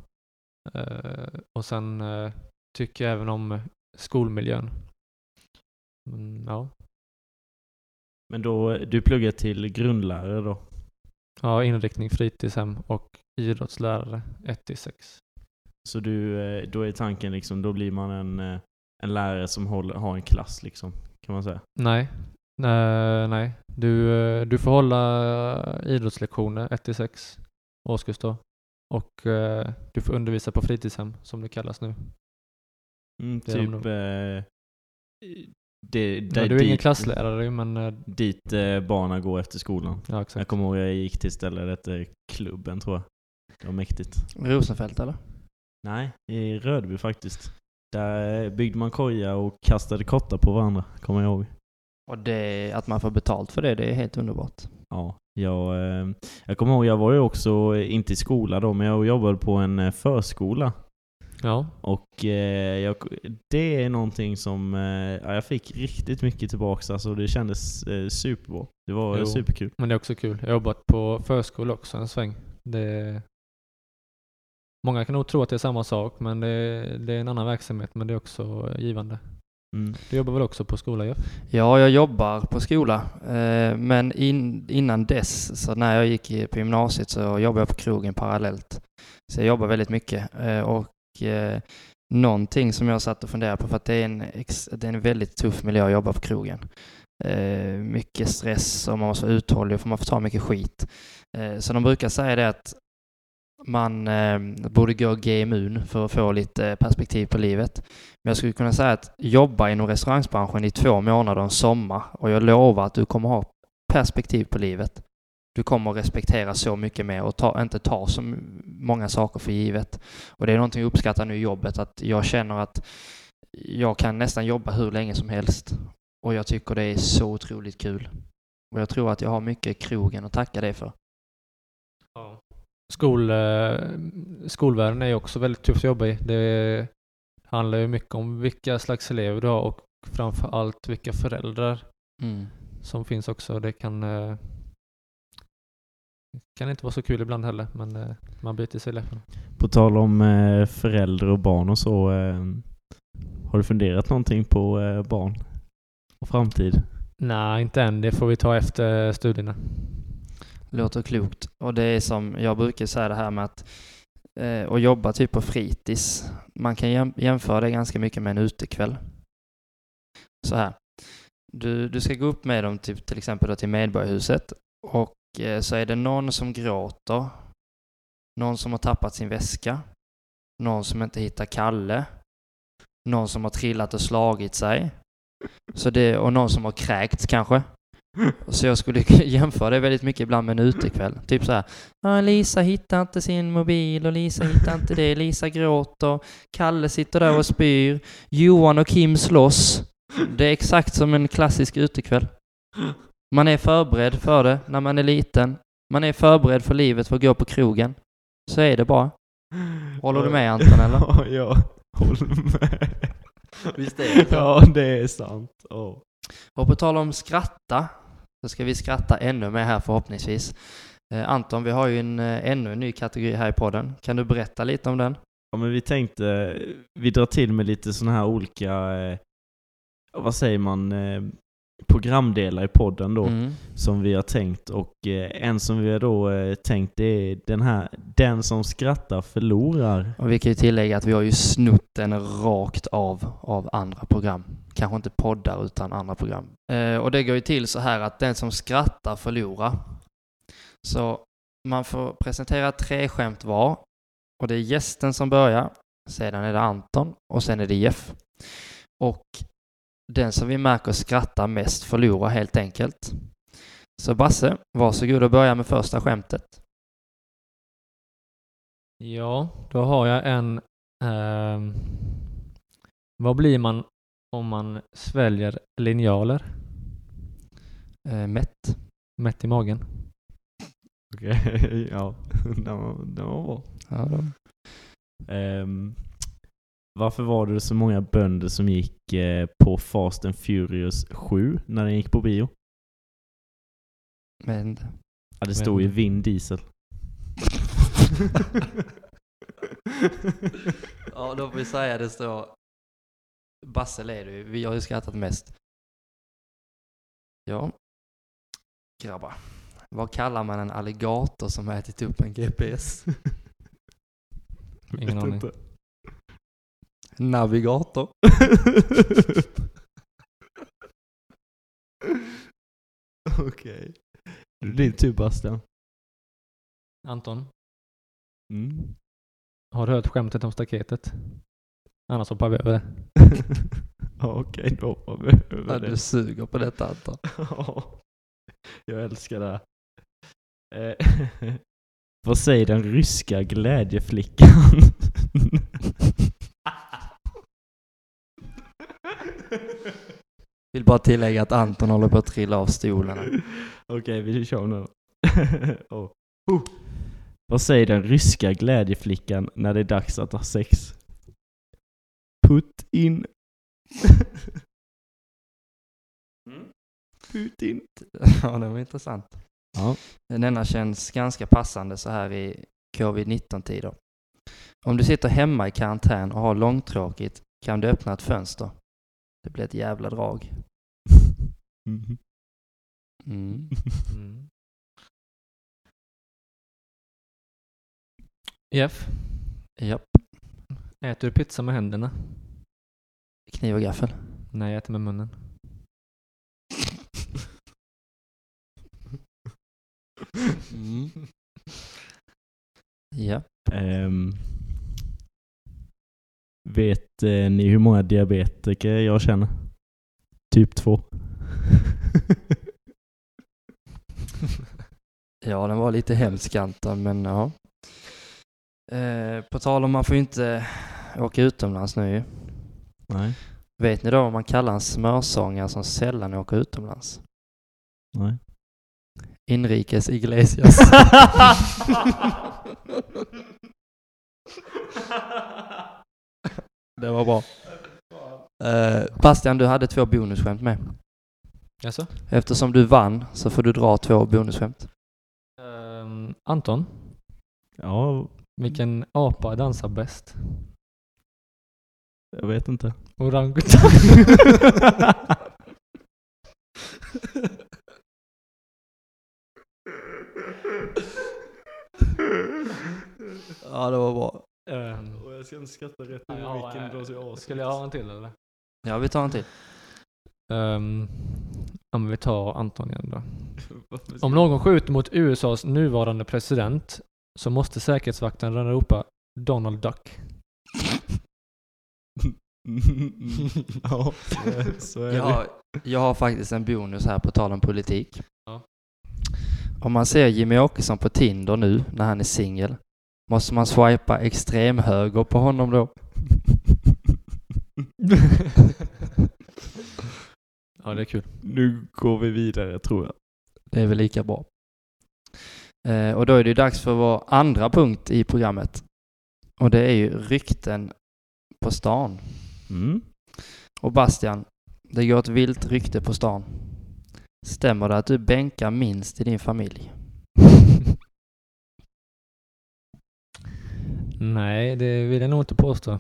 Eh, och sen tycker jag även om skolmiljön. Mm, ja. Men då, du pluggar till grundlärare då? ja, inriktning fritidshem och idrottslärare 1-6. Så du, då är tanken liksom, då blir man en, en lärare som håller, har en klass liksom, kan man säga? Nej, nej, nej. Du, eh, du får hålla idrottslektioner 1-6 årskurs då. Och eh, du får undervisa på fritidshem som det kallas nu. Mm, Det är de typ... Eh, det, det, du är ingen dit, klasslärare ju, men eh, Dit eh, barnen går efter skolan. ja Jag kommer ihåg jag gick till stället det hette Klubben tror jag. Det var mäktigt. Rosenfeldt eller? Nej, i Rödby faktiskt. Där byggde man koja och kastade kottar på varandra, kommer jag ihåg. Och det, att man får betalt för det, det är helt underbart. Ja, jag, eh, jag kommer ihåg, jag var ju också, eh, inte i skola då, men jag jobbade på en eh, förskola. Ja, Och jag, det är någonting som ja, jag fick riktigt mycket tillbaks. Alltså det kändes superbra. Det var Jo. superkul. men det är också kul. Jag har jobbat på förskola också en sväng. Det, många kan nog tro att det är samma sak, men det, det är en annan verksamhet, men det är också givande. Mm. Du jobbar väl också på skola, Jeff? Ja, jag jobbar på skola. Eh, men in, innan dess, så när jag gick på gymnasiet så jobbade jag på krogen parallellt. Så jag jobbar väldigt mycket. Eh, och eh, någonting som jag satt och funderade på, för att det är en, det är en väldigt tuff miljö att jobba på krogen. Mycket stress och man måste vara uthållig för man får ta mycket skit. Så de brukar säga det att man eh, borde gå GMU för att få lite eh, perspektiv på livet. Men jag skulle kunna säga att jobba inom restaurangbranschen i två månader en sommar och jag lovar att du kommer ha perspektiv på livet. Du kommer respektera så mycket mer och ta, inte ta så många saker för givet. Och det är någonting jag uppskattar nu i jobbet, att jag känner att jag kan nästan jobba hur länge som helst. Och jag tycker det är så otroligt kul. Och jag tror att jag har mycket krogen att tacka det för. Skol, eh, skolvärlden är ju också väldigt tufft att jobba i. Det handlar ju mycket om vilka slags elever du har och framför allt vilka föräldrar Mm. som finns också. Det kan, eh, kan inte vara så kul ibland heller, men eh, man biter sig i läppen. På tal om föräldrar och barn och så. Har du funderat någonting på barn och framtid? Nej, inte än. Det får vi ta efter studierna. Låter klokt. Och det är som jag brukar säga det här med att eh, och jobba typ på fritids. Man kan jäm- jämföra det ganska mycket med en utekväll. Så här. Du, du ska gå upp med dem till, till exempel då till Medborgarhuset och eh, så är det någon som gråter, någon som har tappat sin väska, någon som inte hittar Kalle, någon som har trillat och slagit sig, så det, och någon som har kräkts kanske. Så jag skulle [LAUGHS] jämföra det väldigt mycket ibland med en utekväll. Typ så här. "Ja, Lisa hittar inte sin mobil och Lisa hittar inte det. Lisa gråter. Kalle sitter där och spyr. Johan och Kim slåss. Det är exakt som en klassisk utekväll. Man är förberedd för det när man är liten. Man är förberedd för livet för att gå på krogen. Så är det bara. Håller du med Anton eller? Ja, jag håller med. Visst är det så? Ja, det är sant. Ja. Och på tal om skratta, så ska vi skratta ännu mer här förhoppningsvis. Eh, Anton, vi har ju en, eh, ännu en ny kategori här i podden. Kan du berätta lite om den? Ja men vi tänkte, vi drar till med lite sådana här olika, eh, vad säger man, eh, programdelar i podden då Mm. som vi har tänkt och eh, en som vi har då eh, tänkt det är den här, den som skrattar förlorar. Och vi kan ju tillägga att vi har ju snott den rakt av av andra program. Kanske inte poddar utan andra program. Eh, och det går ju till så här att den som skrattar förlorar. Så man får presentera tre skämt var. Och det är gästen som börjar. Sedan är det Anton och sen är det Jeff. Och den som vi märker skrattar mest förlorar helt enkelt. Så Basse, varsågod och börja med första skämtet. Ja, då har jag en... Eh, vad blir man om man sväljer linjaler Eh, mätt. mätt i magen? Okej, [LAUGHS] ja, [LAUGHS] den var, den var bra. Ja. Ehm, varför var det så många bönder som gick eh, på Fast and Furious 7 när den gick på bio? Men Ja, det stod ju Vin Diesel. [LAUGHS] Ja, då får vi säga det står... Basse leder ju. Vi har ju skrattat mest. Ja. Grabbar. Vad kallar man en alligator som ätit upp en GPS? Ingen Vet aning. inte. Navigator. [LAUGHS] Okej. Din tur Bastian. Anton, Mm. har du hört skämtet om staketet? Annars hoppar vi över det. [LAUGHS] ja, Okej, då hoppar vi över Ja, det. du suger på detta Anton. [LAUGHS] Ja, Jag älskar det. Eh, [LAUGHS] vad säger den ryska glädjeflickan? Vill bara tillägga att Anton håller på att trilla av stolen. Okej, vi kör nu. oh. Oh. Vad säger den ryska glädjeflickan när det är dags att ha sex? Put in. Put in. Ja, det var intressant. Ja. Denna känns ganska passande så här i covid-19-tider. Om du sitter hemma i karantän och har långtråkigt kan du öppna ett fönster. Det blir ett jävla drag. Mhm. Mm. Mm. Jeff, Japp. Äter du pizza med händerna? Kniv och gaffel. Nej, jag äter med munnen. Mm. Ja. Ehm, vet eh, ni hur många diabetiker jag känner? Typ två. Ja, den var lite hemsk Anton, men ja. Eh, på tal om man får ju inte åka utomlands nu ju. Nej. Vet ni då vad man kallar en smörsångare som sällan åker utomlands? Nej. Inrikes Iglesias. [LAUGHS] det var bra. Eh, Bastian, du hade två bonusskämt med. Jaså? Eftersom du vann så får du dra två bonusskämt. Ehm, Anton, Ja, vilken apa dansar bäst? jag vet inte. Orangutang. [LAUGHS] Ja, det var bra. Ehm, jag ska inte skratta rätt ja, ja, skulle jag ha en till eller? Ja, vi tar en till. Um, om vi tar Anton igen då. [LAUGHS] Om någon skjuter mot USAs nuvarande president så måste säkerhetsvakten ropa Donald Duck. [LAUGHS] ja, så är Jag har, jag har faktiskt en bonus här på tal om politik. Ja. Om man ser Jimmy Åkesson på Tinder nu när han är singel, måste man swipa extremhöger på honom då? [LAUGHS] ja, det är kul. Nu går vi vidare tror jag. Det är väl lika bra. Eh, och då är det ju dags för vår andra punkt i programmet. Och det är ju rykten på stan. Mm. Och Bastian, det går ett vilt rykte på stan. Stämmer det att du bänkar minst i din familj? [LAUGHS] Nej, det vill jag nog inte påstå.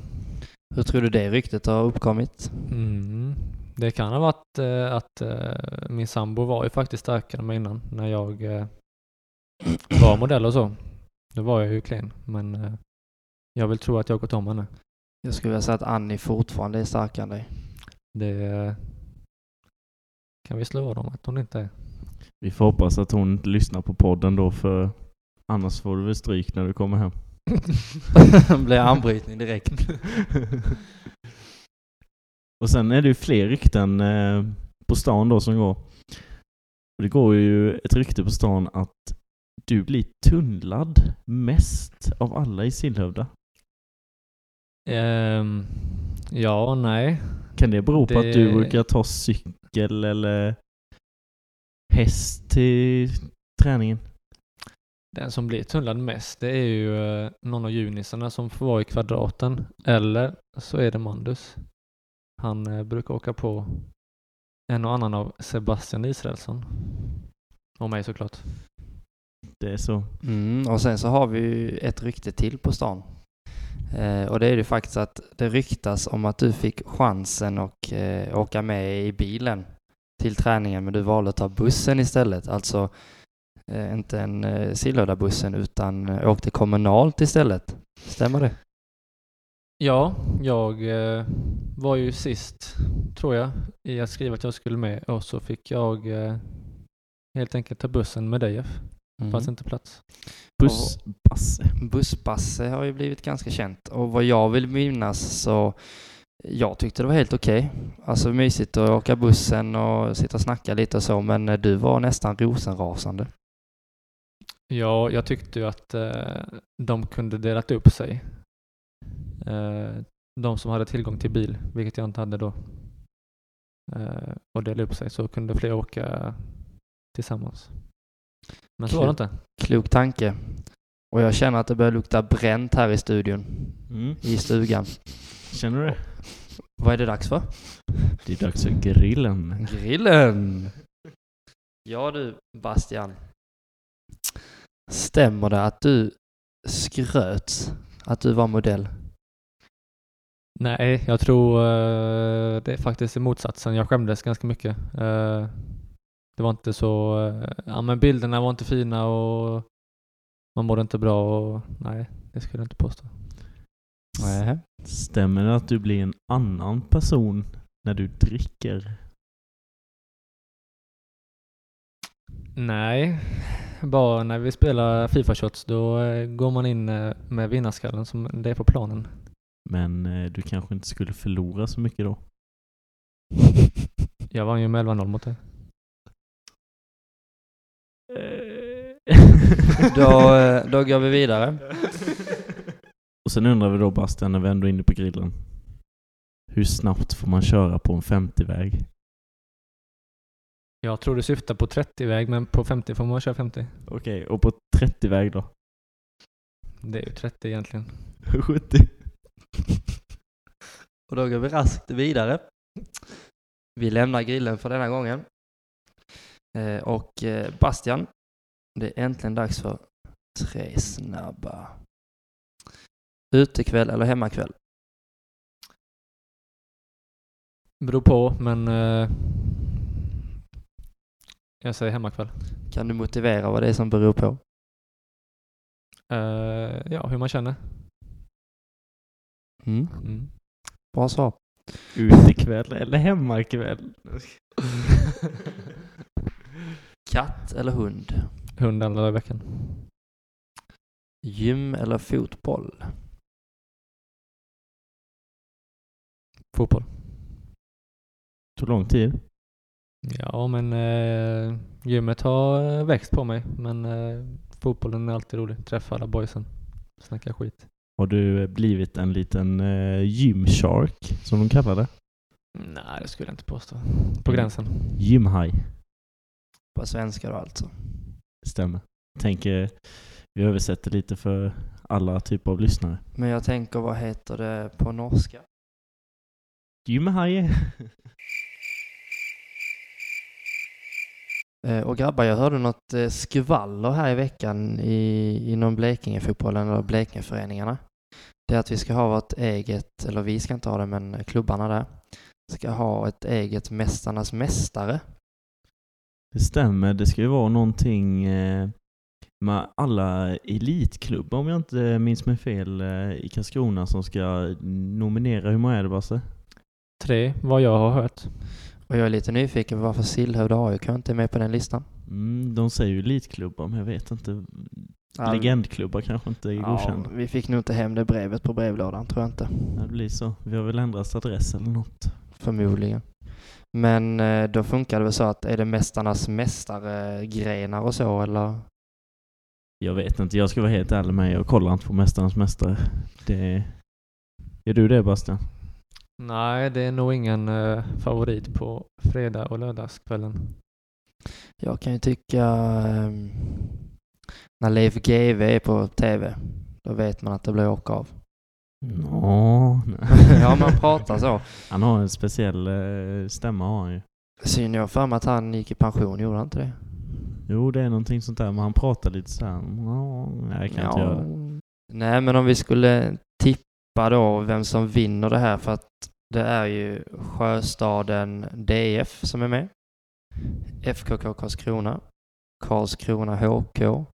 Hur tror du det ryktet har uppkommit? Mm. Det kan ha varit eh, att eh, min sambo var ju faktiskt starkare än mig innan när jag eh, var modell och så. Då var jag ju klen, men eh, jag vill tro att jag har gått om henne. Jag skulle vilja säga att Annie fortfarande är starkare än dig. Det eh, kan vi slå vad om att hon inte är. Vi får hoppas att hon inte lyssnar på podden då för annars får du väl stryk när du kommer hem. [LAUGHS] Blir anbrytning direkt. [LAUGHS] Och sen är det ju fler rykten eh, på stan då som går. Det går ju ett rykte på stan att du blir tunnlad mest av alla i Sillhövda. Ehm, ja, nej. Kan det bero på att du Det- brukar ta cykel eller häst till träningen? Den som blir tunnlad mest, det är ju eh, någon av junisarna som får vara i kvadraten. Eller så är det Mandus. Han eh, brukar åka på en och annan av Sebastian Israelsson. Och mig såklart. Det är så. Mm, och sen så har vi ju ett rykte till på stan. Eh, och det är ju faktiskt att det ryktas om att du fick chansen att eh, åka med i bilen till träningen men du valde att ta bussen istället. Alltså eh, inte en eh, Sillhövdabussen utan eh, åkte kommunalt istället. Stämmer det? Ja, jag eh, var ju sist, tror jag, i att skriva att jag skulle med och så fick jag eh, helt enkelt ta bussen med DF. Mm. Fanns inte plats. Bussbasse. Bussbasse har ju blivit ganska känt och vad jag vill minnas så jag tyckte det var helt okej. Alltså mysigt att åka bussen och sitta och snacka lite och så men eh, du var nästan rosenrasande. Ja, jag tyckte ju att eh, de kunde delat upp sig. Eh, de som hade tillgång till bil, vilket jag inte hade då, eh, och dela upp sig så kunde fler åka tillsammans. Men så var det inte. Klok tanke. Och jag känner att det börjar lukta bränt här i studion, Mm. i stugan. Känner du det? Vad är det dags för? Det är dags för grillen. Grillen! Ja du, Bastian. Stämmer det att du skröt att du var modell? Nej, jag tror eh, det är faktiskt motsatsen. Jag skämdes ganska mycket. Eh, det var inte så, eh, ja men bilderna var inte fina och man mådde inte bra och nej, det skulle jag inte påstå. Nej. Stämmer det att du blir en annan person när du dricker? Nej, bara när vi spelar Fifa-shots då eh, går man in eh, med vinnarskallen som det är på planen. Men du kanske inte skulle förlora så mycket då? [LAUGHS] Jag vann ju med 11-0 mot dig. [LAUGHS] Då, eh, då går vi vidare. [LAUGHS] Och sen undrar vi då Bastian, när vi ändå är inne på grillen. Hur snabbt får man köra på en 50-väg? Jag tror du syftar på 30-väg men på 50 får man köra 50. Okej, och på 30-väg då? Det är ju 30 egentligen. [LAUGHS] 70? Och då går vi raskt vidare. Vi lämnar grillen för denna gången. Eh, och eh, Bastian, det är äntligen dags för tre snabba. Utekväll eller hemmakväll? Beror på men eh, jag säger hemmakväll. Kan du motivera vad det är som beror på? Eh, ja, hur man känner. Mm. Mm. Bra svar. Utekväll eller hemmakväll? [LAUGHS] Katt eller hund? Hund alla dagar i veckan. Gym eller fotboll? Fotboll. Tog lång tid. Ja, men eh, gymmet har eh, växt på mig. Men eh, fotbollen är alltid rolig. Träffa alla boysen. Snacka skit. Har du blivit en liten eh, gymshark, som de kallar det? Nej, det skulle jag inte påstå. På gränsen. Gymhaj. På svenska då alltså. Stämmer. Tänker vi översätter lite för alla typer av lyssnare. Men jag tänker, vad heter det på norska? Gymhaj. [LAUGHS] Eh, Och grabbar, jag hörde något eh, skvaller här i veckan i, inom Blekingefotbollen eller Blekingeföreningarna. Det är att vi ska ha vårt eget, eller vi ska inte ha det, men klubbarna där ska ha ett eget Mästarnas Mästare. Det stämmer. Det ska ju vara någonting eh, med alla elitklubbar om jag inte minns mig fel eh, i Karlskrona som ska nominera. Hur många är det Basse? Tre, vad jag har hört. Och jag är lite nyfiken på varför Sillhövda AIK inte är med på den listan. Mm, de säger ju elitklubbar men jag vet inte. Ja, Legendklubbar kanske inte är Ja, godkända. vi fick nog inte hem det brevet på brevlådan, tror jag inte. Ja, Det blir så. Vi har väl ändrat adress eller något. Förmodligen. Men eh, då funkar det väl så att är det Mästarnas Mästare-grenar och så, eller? Jag vet inte, jag ska vara helt ärlig med Jag kollar inte på Mästarnas Mästare. Det... Gör du det Bastian? Nej, det är nog ingen eh, favorit på fredag och lördagskvällen. Jag kan ju tycka ehm, när Leif GW är på TV, då vet man att det blir åka av. Nå, nej. [LAUGHS] ja, man pratar så. Han har en speciell eh, stämma har han ju. Syn jag för mig att han gick i pension, gjorde han inte det? Jo, det är någonting sånt där, men han pratar lite så här. "Nå, Nej, jag kan inte göra det. Nej, men om vi skulle tippa då vem som vinner det här, för att det är ju Sjöstaden DF som är med. FKK Karlskrona, Karlskrona HK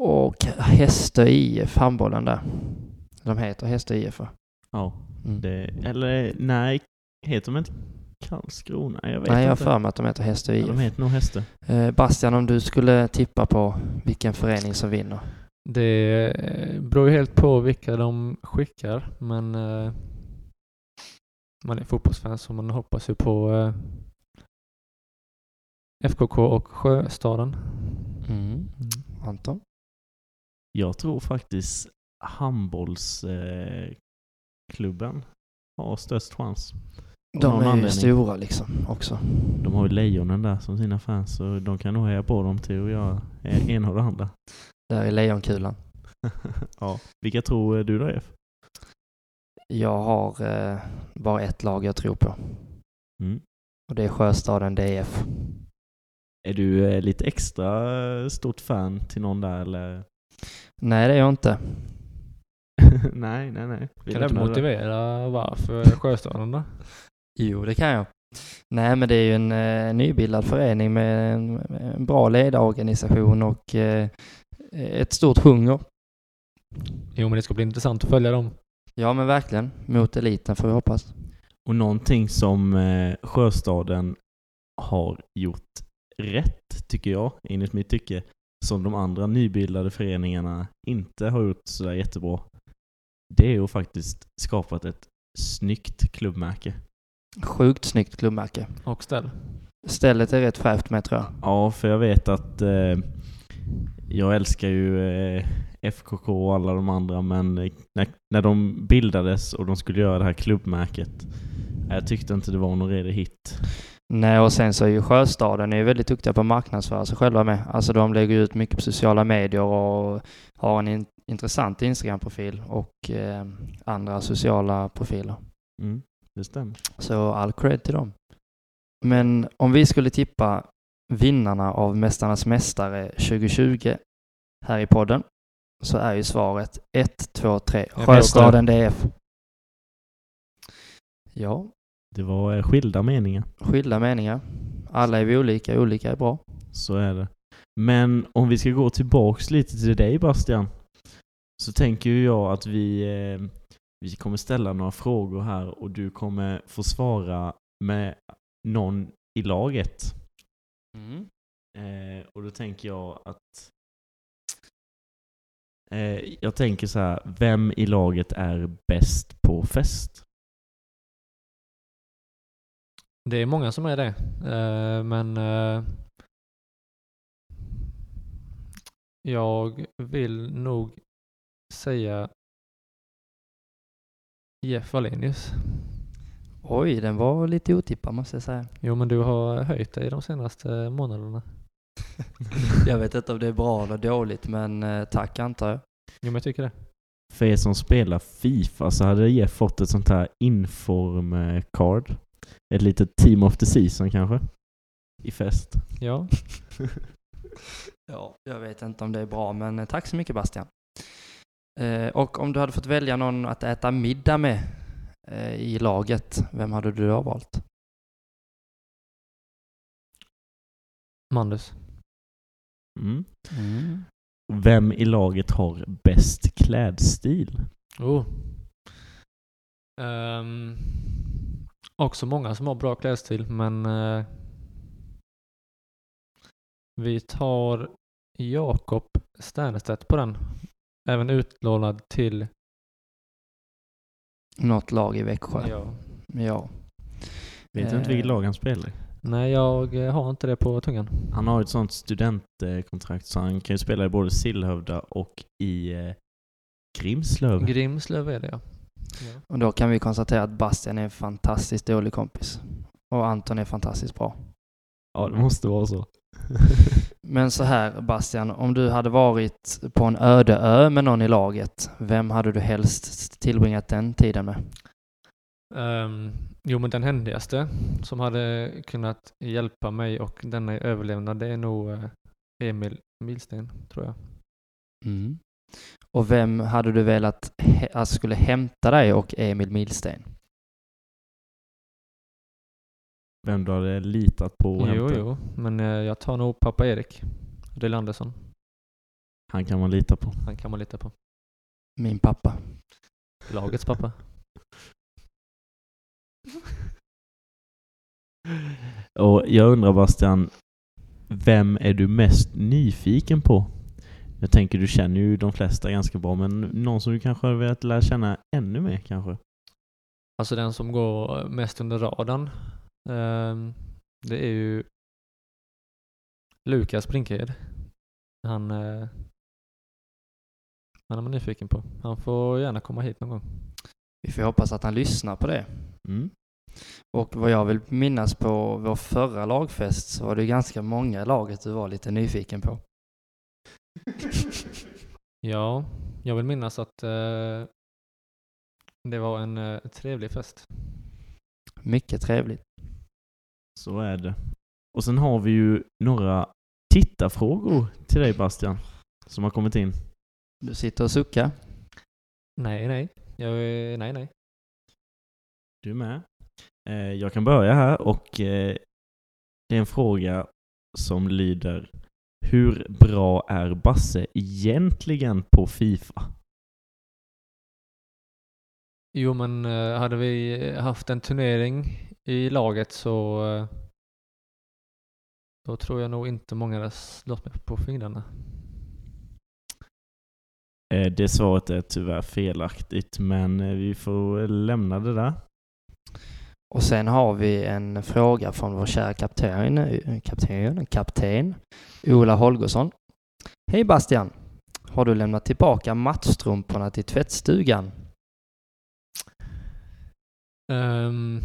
och Hästö IF, handbollen där. De heter Hästö IF va? Ja, Mm. det, eller nej, heter de inte Karlskrona? Jag vet Nej, jag har inte. för mig att de heter Hästö ja, IF. de heter nog Häste. Eh, Bastian, om du skulle tippa på vilken förening som vinner? Det eh, beror ju helt på vilka de skickar, men eh, man är fotbollsfan så man hoppas ju på eh, FKK och Sjöstaden. Mm. Anton? Jag tror faktiskt handbollsklubben eh, har störst chans. De är ju anledning. stora liksom också. De har ju lejonen där som sina fans, så de kan nog heja på dem till att göra ena och det andra. Där i Lejonkulan. [LAUGHS] ja. Vilka tror du då F? Jag har eh, bara ett lag jag tror på. Mm. Och det är Sjöstaden DF. Är du eh, lite extra eh, stort fan till någon där eller? Nej, det är jag inte. [LAUGHS] nej, nej, nej. Vi Kan du det. motivera varför Sjöstaden då? Jo, det kan jag. Nej, men det är ju en eh, nybildad förening med en, en bra ledarorganisation och eh, ett stort hunger. Jo, men det ska bli intressant att följa dem. Ja, men verkligen. Mot eliten får vi hoppas. Och någonting som eh, Sjöstaden har gjort rätt, tycker jag, enligt mitt tycke, som de andra nybildade föreningarna inte har gjort sådär jättebra, det är att faktiskt skapat ett snyggt klubbmärke. Sjukt snyggt klubbmärke. Och ställ. Stället är rätt fräscht med tror jag. Ja, för jag vet att eh, jag älskar ju eh, FKK och alla de andra, men när, när de bildades och de skulle göra det här klubbmärket, jag tyckte inte det var någon redig hit. Nej, och sen så är ju Sjöstaden är ju väldigt duktiga på att marknadsföra sig själva med. Alltså de lägger ut mycket på sociala medier och har en in intressant Instagram-profil och eh, andra sociala profiler. Mm, det stämmer. Så all cred till dem. Men om vi skulle tippa vinnarna av Mästarnas Mästare 2020 här i podden så är ju svaret 1, 2, 3. Jag Sjöstaden DF. Ja, Det var eh, skilda meningar. skilda meningar. Alla är vi olika, olika är bra. Så är det. Men om vi ska gå tillbaks lite till dig Bastian. Så tänker jag att vi, eh, Vi kommer ställa några frågor här och du kommer få svara med någon i laget. Mm. Eh, och då tänker jag att... Eh, jag tänker så här, vem i laget är bäst på fest? Det är många som är det. Eh, men eh, jag vill nog säga Jeff Wallenius. Oj, den var lite otippad måste jag säga. Jo, men du har höjt dig de senaste månaderna. [LAUGHS] Jag vet inte om det är bra eller dåligt, men eh, tack antar jag. Jo, men jag tycker det. För er som spelar Fifa så hade Jeff fått ett sånt här inform-card. Ett litet Team of the Season kanske? I fest. Ja, [LAUGHS] Ja, jag vet inte om det är bra, men eh, tack så mycket Bastian. Eh, och om du hade fått välja någon att äta middag med eh, i laget, vem hade du då valt? Mandus. Mm. Vem i laget har bäst klädstil? Oh. Ehm, också många som har bra klädstil, men eh, vi tar Jakob Sternestedt på den. Även utlånad till Något lag i Växjö? ja. Ja. Vet du inte vilket lag han spelar i? Nej, jag eh, har inte det på tungan. Han har ett sånt studentkontrakt så han kan ju spela i både Sillhövda och i eh, Grimslöv. Grimslöv är det ja. Ja. Och då kan vi konstatera att Bastian är en fantastiskt dålig kompis. Och Anton är fantastiskt bra. ja, det måste vara så. [LAUGHS] Men så här Bastian, om du hade varit på en öde ö med någon i laget, vem hade du helst tillbringat den tiden med? Ehm, jo, men den händigaste som hade kunnat hjälpa mig och denna överlevnad, det är nog eh, Emil Milsten, tror jag. Mm. Och vem hade du velat alltså skulle hämta dig och Emil Milsten? Vem du hade litat på och Jo, hämtat. jo, men eh, jag tar nog pappa Erik Rylandersson. Han kan man lita på. Han kan man lita på. Min pappa. Lagets pappa. Och jag undrar Bastian, vem är du mest nyfiken på? Jag tänker du känner ju de flesta ganska bra, men någon som du kanske har velat lära känna ännu mer kanske? Alltså den som går mest under radarn, ehm, det är ju Lukas Brinkhed. Han, eh, han är man nyfiken på. Han får gärna komma hit någon gång. Vi får hoppas att han lyssnar på det. Mm. Och vad jag vill minnas på vår förra lagfest så var det ganska många i laget du var lite nyfiken på. Ja, jag vill minnas att eh, det var en eh, trevlig fest. Mycket trevligt. Så är det. Och sen har vi ju några tittarfrågor till dig Bastian, som har kommit in. Du sitter och suckar. Nej, nej. Jag, är- nej, nej. Du är med. Eh, jag kan börja här och eh, det är en fråga som lyder Hur bra är Basse egentligen på Fifa? Jo, men eh, hade vi haft en turnering i laget så eh, då tror jag nog inte många hade slått mig på fingrarna. Eh, det svaret är tyvärr felaktigt, men vi får lämna det där. Och sen har vi en fråga från vår kära kapten, kapten, kapten Ola Holgersson. Hej Bastian! Har du lämnat tillbaka matchstrumporna till tvättstugan? Ehm,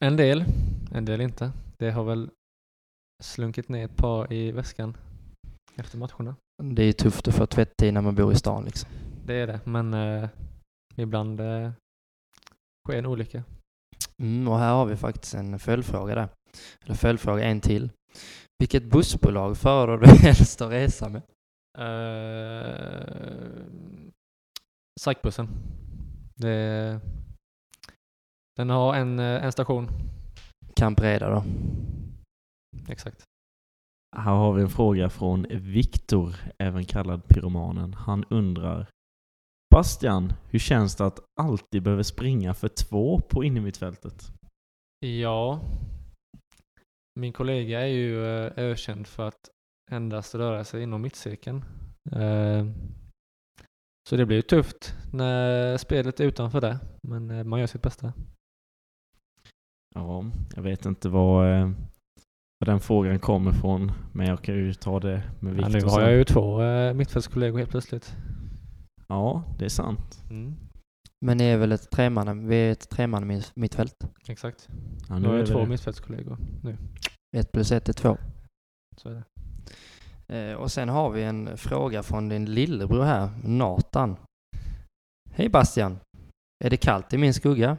en del, en del inte. Det har väl slunkit ner ett par i väskan efter matcherna. Det är tufft att få tvättid när man bor i stan liksom. Det är det, men eh, ibland eh, sker en olycka. Mm, och här har vi faktiskt en följdfråga där. Eller följdfråga en till. Vilket bussbolag föredrar du [LAUGHS] helst att resa med? Uh, Psykbussen. Det, den har en, eh, en station. Camp Reda då? Exakt. Här har vi en fråga från Viktor, även kallad Pyromanen. Han undrar Bastian, hur känns det att alltid behöva springa för två på innermittfältet? Ja, min kollega är ju eh, ökänd för att endast röra sig inom mittcirkeln. Eh, Så det blir ju tufft när spelet är utanför det, men eh, man gör sitt bästa. Ja, jag vet inte vad, var den frågan kommer ifrån. Men jag kan ju ta det med Ja, Viktor nu har jag ju två mittfältskollegor helt plötsligt. Ja, det är sant. Mm. Men ni är väl ett tremanna, vi är ett tremanna mittfält? Exakt. Ja, Nu nu har är jag vi två det. mittfältskollegor. Nu. Ett plus ett är två. Så är det. Eh, och sen har vi en fråga från din lillebror här, Nathan. Hej Bastian! Är det kallt i min skugga?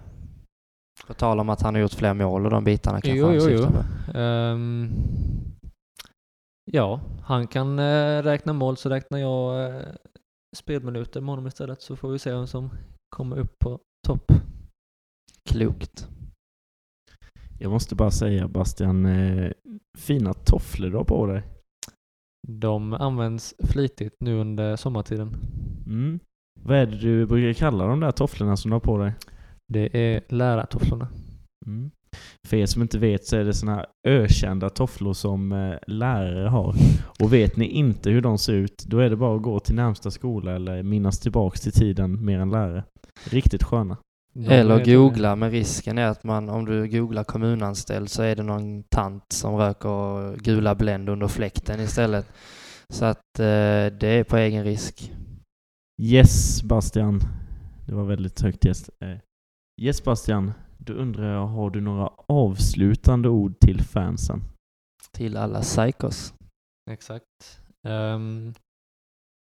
På tal om att han har gjort fler mål och de bitarna kanske Jo, han jo, jo. på. Ehm, ja, han kan eh, räkna mål så räknar jag eh, spelminuter med honom istället så får vi se vem som kommer upp på topp. Klokt. Jag måste bara säga Bastian, eh, fina tofflor du har på dig. De används flitigt nu under sommartiden. Mm. Vad är det du brukar kalla de där tofflorna som du har på dig? Det är lärartofflorna. Mm. För er som inte vet så är det såna här ökända tofflor som eh, lärare har. Och vet ni inte hur de ser ut, då är det bara att gå till närmsta skola eller minnas tillbaks till tiden mer än lärare. Riktigt sköna. De Eller googla, men risken är att man, om du googlar kommunanställd så är det någon tant som röker gula Blend under fläkten istället. Så att eh, det är på egen risk. Yes Bastian. Det var väldigt högt gäst. Eh, yes Bastian, då undrar jag, har du några avslutande ord till fansen? Till alla psykos. Exakt. Ehm,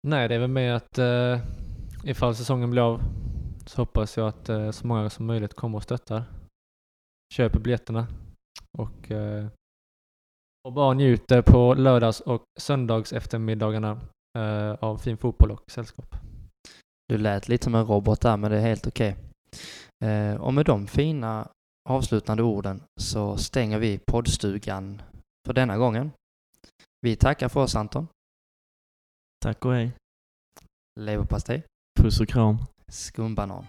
nej, det är väl med att uh, ifall säsongen blir av så hoppas jag att eh, så många som möjligt kommer och stöttar. Köper biljetterna och, eh, och bara njuter på lördags och söndags eftermiddagarna eh, av fin fotboll och sällskap. Du lät lite som en robot där, men det är helt okej. Eh, och med de fina avslutande orden så stänger vi poddstugan för denna gången. Vi tackar för oss Anton. Tack och hej. Leverpastej. Puss och kram. Skumbanan.